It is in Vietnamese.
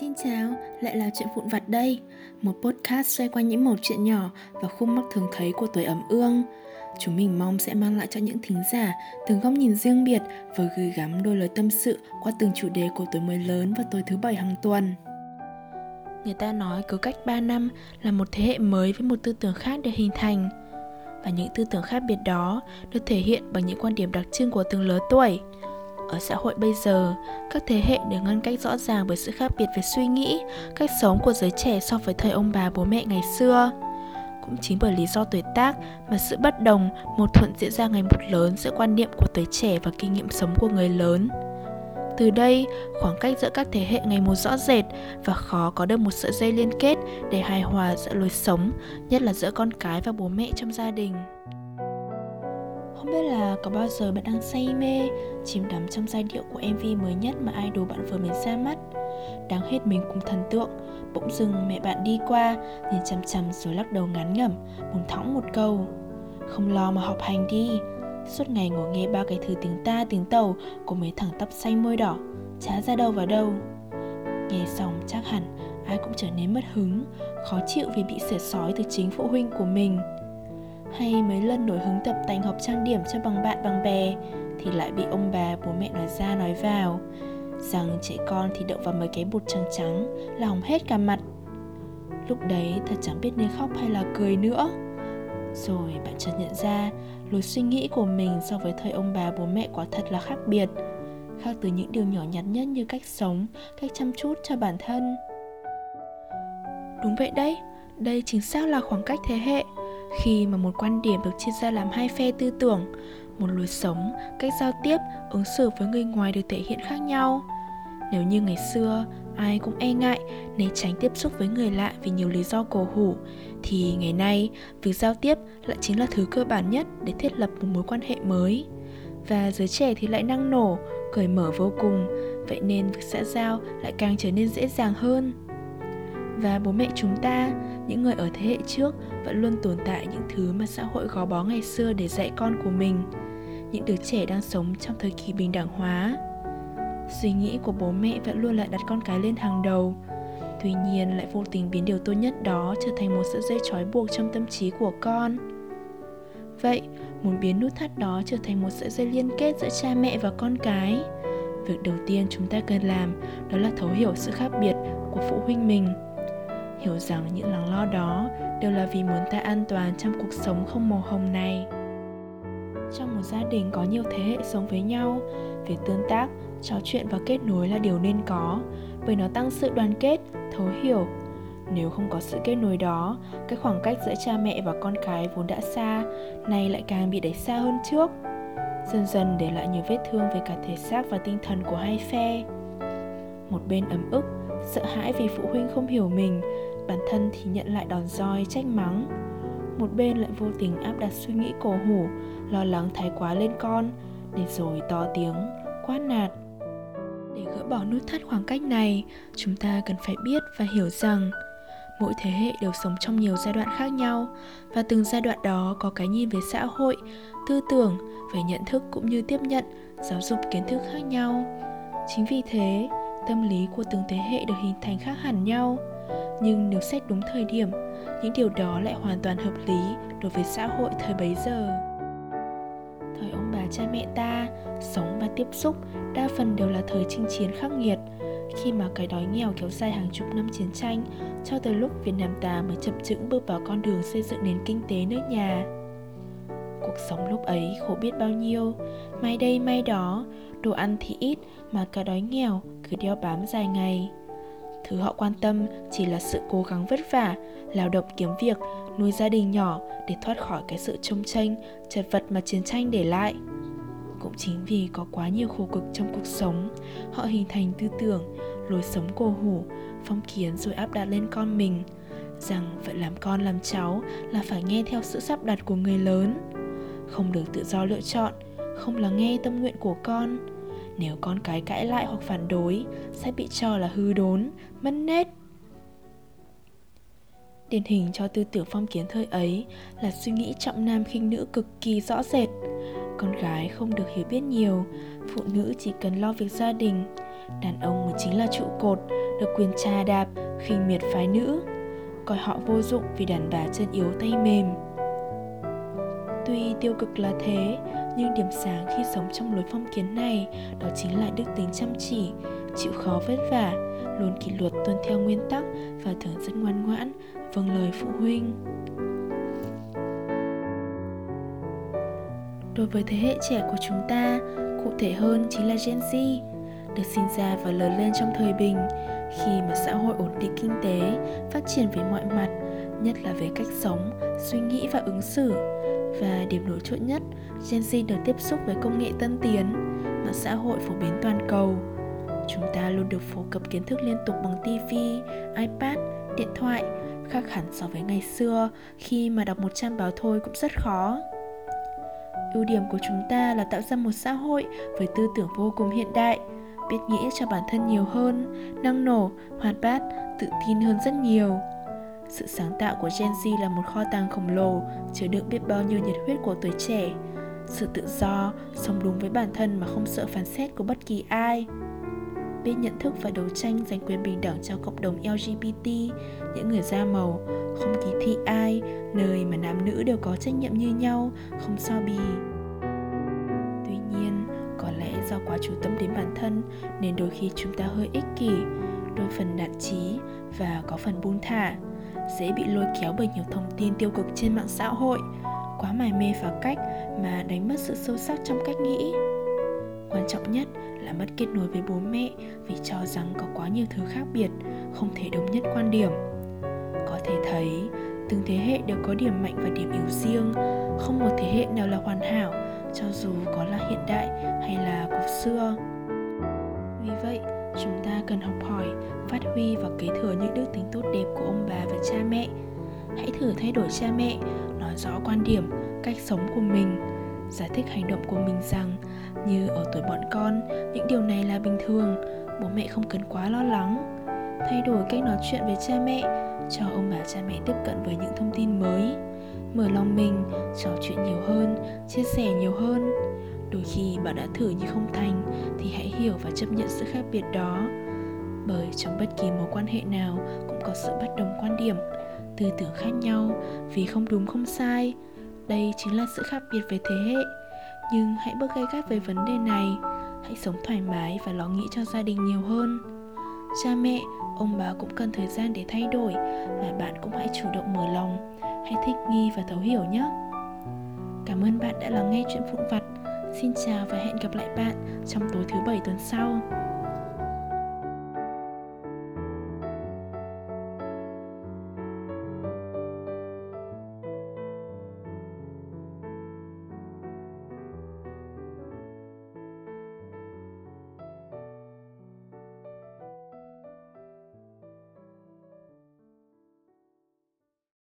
Xin chào, lại là chuyện vụn vặt đây Một podcast xoay quanh những mẩu chuyện nhỏ và khung mắc thường thấy của tuổi ấm ương Chúng mình mong sẽ mang lại cho những thính giả từng góc nhìn riêng biệt và gửi gắm đôi lời tâm sự qua từng chủ đề của tuổi mới lớn và tuổi thứ bảy hàng tuần. Người ta nói cứ cách 3 năm là một thế hệ mới với một tư tưởng khác được hình thành. Và những tư tưởng khác biệt đó được thể hiện bằng những quan điểm đặc trưng của từng lứa tuổi – ở xã hội bây giờ, các thế hệ đều ngăn cách rõ ràng bởi sự khác biệt về suy nghĩ, cách sống của giới trẻ so với thời ông bà, bố mẹ ngày xưa. Cũng chính bởi lý do tuổi tác mà sự bất đồng, mâu thuẫn diễn ra ngày một lớn giữa quan niệm của tuổi trẻ và kinh nghiệm sống của người lớn. Từ đây, khoảng cách giữa các thế hệ ngày một rõ rệt và khó có được một sợi dây liên kết để hài hòa giữa lối sống, nhất là giữa con cái và bố mẹ trong gia đình không biết là có bao giờ bạn đang say mê, chìm đắm trong giai điệu của MV mới nhất mà idol bạn vừa mới ra mắt. Đáng hết mình cùng thần tượng Bỗng dưng mẹ bạn đi qua, nhìn chăm chăm rồi lắc đầu ngán ngẩm, buồn thõng một câu. Không lo mà học hành đi Suốt ngày ngồi nghe ba cái thứ tiếng ta tiếng tàu của mấy thằng tóc xanh môi đỏ Chả ra đâu vào đâu. Nghe xong chắc hẳn ai cũng trở nên mất hứng Khó chịu vì bị xẻ sói từ chính phụ huynh của mình hay mấy lần nổi hứng tập tành học trang điểm cho bằng bạn bằng bè, thì lại bị ông bà, bố mẹ nói ra nói vào. Rằng trẻ con thì đậu vào mấy cái bột trắng trắng là hỏng hết cả mặt. Lúc đấy thật chẳng biết nên khóc hay là cười nữa. Rồi bạn chợt nhận ra, lối suy nghĩ của mình so với thời ông bà, bố mẹ quả thật là khác biệt. Khác từ những điều nhỏ nhặt nhất như cách sống, cách chăm chút cho bản thân. Đúng vậy đấy, đây chính xác là khoảng cách thế hệ khi mà một quan điểm được chia ra làm hai phe tư tưởng, một lối sống, cách giao tiếp, ứng xử với người ngoài được thể hiện khác nhau. Nếu như ngày xưa, ai cũng e ngại né tránh tiếp xúc với người lạ vì nhiều lý do cổ hủ, thì ngày nay, việc giao tiếp lại chính là thứ cơ bản nhất để thiết lập một mối quan hệ mới. Và giới trẻ thì lại năng nổ, cởi mở vô cùng, vậy nên việc xã giao lại càng trở nên dễ dàng hơn. Và bố mẹ chúng ta những người ở thế hệ trước vẫn luôn tồn tại những thứ mà xã hội gò bó ngày xưa để dạy con của mình. Những đứa trẻ đang sống trong thời kỳ bình đẳng hóa. Suy nghĩ của bố mẹ vẫn luôn là đặt con cái lên hàng đầu. Tuy nhiên, lại vô tình biến điều tốt nhất đó trở thành một sợi dây trói buộc trong tâm trí của con. Vậy, muốn biến nút thắt đó trở thành một sợi dây liên kết giữa cha mẹ và con cái, việc đầu tiên chúng ta cần làm đó là thấu hiểu sự khác biệt của phụ huynh mình hiểu rằng những lắng lo đó đều là vì muốn ta an toàn trong cuộc sống không màu hồng này. Trong một gia đình có nhiều thế hệ sống với nhau, việc tương tác, trò chuyện và kết nối là điều nên có, bởi nó tăng sự đoàn kết, thấu hiểu. Nếu không có sự kết nối đó, cái khoảng cách giữa cha mẹ và con cái vốn đã xa, nay lại càng bị đẩy xa hơn trước. Dần dần để lại nhiều vết thương về cả thể xác và tinh thần của hai phe. Một bên ấm ức, sợ hãi vì phụ huynh không hiểu mình bản thân thì nhận lại đòn roi, trách mắng. Một bên lại vô tình áp đặt suy nghĩ cổ hủ, lo lắng thái quá lên con, để rồi to tiếng, quát nạt. Để gỡ bỏ nút thắt khoảng cách này, chúng ta cần phải biết và hiểu rằng, mỗi thế hệ đều sống trong nhiều giai đoạn khác nhau, và từng giai đoạn đó có cái nhìn về xã hội, tư tưởng, về nhận thức cũng như tiếp nhận, giáo dục kiến thức khác nhau. Chính vì thế, tâm lý của từng thế hệ được hình thành khác hẳn nhau nhưng nếu xét đúng thời điểm những điều đó lại hoàn toàn hợp lý đối với xã hội thời bấy giờ thời ông bà cha mẹ ta sống và tiếp xúc đa phần đều là thời chinh chiến khắc nghiệt khi mà cái đói nghèo kéo dài hàng chục năm chiến tranh cho tới lúc Việt Nam ta mới chập chững bước vào con đường xây dựng nền kinh tế nước nhà. Cuộc sống lúc ấy khổ biết bao nhiêu, may đây may đó, đồ ăn thì ít mà cả đói nghèo cứ đeo bám dài ngày. Thứ họ quan tâm chỉ là sự cố gắng vất vả, lao động kiếm việc, nuôi gia đình nhỏ để thoát khỏi cái sự trông tranh, chật vật mà chiến tranh để lại. Cũng chính vì có quá nhiều khổ cực trong cuộc sống, họ hình thành tư tưởng, lối sống cổ hủ, phong kiến rồi áp đặt lên con mình. Rằng phải làm con làm cháu là phải nghe theo sự sắp đặt của người lớn. Không được tự do lựa chọn không lắng nghe tâm nguyện của con nếu con cái cãi lại hoặc phản đối sẽ bị cho là hư đốn mất nết. Điển hình cho tư tưởng phong kiến thời ấy là suy nghĩ trọng nam khinh nữ cực kỳ rõ rệt. Con gái không được hiểu biết nhiều phụ nữ chỉ cần lo việc gia đình. Đàn ông mới chính là trụ cột được quyền trà đạp, khinh miệt phái nữ, coi họ vô dụng vì đàn bà chân yếu tay mềm. Tuy tiêu cực là thế, nhưng điểm sáng khi sống trong lối phong kiến này đó chính là đức tính chăm chỉ, chịu khó vất vả, luôn kỷ luật tuân theo nguyên tắc và thường rất ngoan ngoãn, vâng lời phụ huynh. Đối với thế hệ trẻ của chúng ta, cụ thể hơn chính là Gen Z, được sinh ra và lớn lên trong thời bình, khi mà xã hội ổn định kinh tế, phát triển về mọi mặt, nhất là về cách sống, suy nghĩ và ứng xử. Và điểm nổi trội nhất, Gen Z được tiếp xúc với công nghệ tân tiến, mạng xã hội phổ biến toàn cầu. Chúng ta luôn được phổ cập kiến thức liên tục bằng TV, iPad, điện thoại, khác hẳn so với ngày xưa khi mà đọc 100 báo thôi cũng rất khó. Ưu điểm của chúng ta là tạo ra một xã hội với tư tưởng vô cùng hiện đại, biết nghĩ cho bản thân nhiều hơn, năng nổ, hoạt bát, tự tin hơn rất nhiều. Sự sáng tạo của Gen Z là một kho tàng khổng lồ, chứa đựng biết bao nhiêu nhiệt huyết của tuổi trẻ. Sự tự do, sống đúng với bản thân mà không sợ phán xét của bất kỳ ai. Biết nhận thức và đấu tranh giành quyền bình đẳng cho cộng đồng LGBT, những người da màu, không kỳ thị ai, nơi mà nam nữ đều có trách nhiệm như nhau, không so bì Tuy nhiên, có lẽ do quá chú tâm đến bản thân nên đôi khi chúng ta hơi ích kỷ đôi phần đạt trí và có phần buông thả dễ bị lôi kéo bởi nhiều thông tin tiêu cực trên mạng xã hội. Quá mải mê vào cách mà đánh mất sự sâu sắc trong cách nghĩ. Quan trọng nhất là mất kết nối với bố mẹ vì cho rằng có quá nhiều thứ khác biệt, không thể đồng nhất quan điểm. Có thể thấy, từng thế hệ đều có điểm mạnh và điểm yếu riêng. Không một thế hệ nào là hoàn hảo, cho dù có là hiện đại hay là cổ xưa. Vì vậy chúng ta cần học hỏi, phát huy và kế thừa những đức tính tốt đẹp của ông bà và cha mẹ. Hãy thử thay đổi cha mẹ, nói rõ quan điểm, cách sống của mình, giải thích hành động của mình rằng, như ở tuổi bọn con, những điều này là bình thường, bố mẹ không cần quá lo lắng. Thay đổi cách nói chuyện với cha mẹ, cho ông bà cha mẹ tiếp cận với những thông tin mới. Mở lòng mình, trò chuyện nhiều hơn, chia sẻ nhiều hơn đôi khi bạn đã thử nhưng không thành thì hãy hiểu và chấp nhận sự khác biệt đó. Bởi trong bất kỳ mối quan hệ nào cũng có sự bất đồng quan điểm, tư tưởng khác nhau vì không đúng, không sai. Đây chính là sự khác biệt về thế hệ. Nhưng hãy bớt gay gắt về vấn đề này. Hãy sống thoải mái và lo nghĩ cho gia đình nhiều hơn. Cha mẹ, ông bà cũng cần thời gian để thay đổi và bạn cũng hãy chủ động mở lòng. Hãy thích nghi và thấu hiểu nhé. Cảm ơn bạn đã lắng nghe chuyện vụn vặt xin chào và hẹn gặp lại bạn trong tối thứ bảy tuần sau.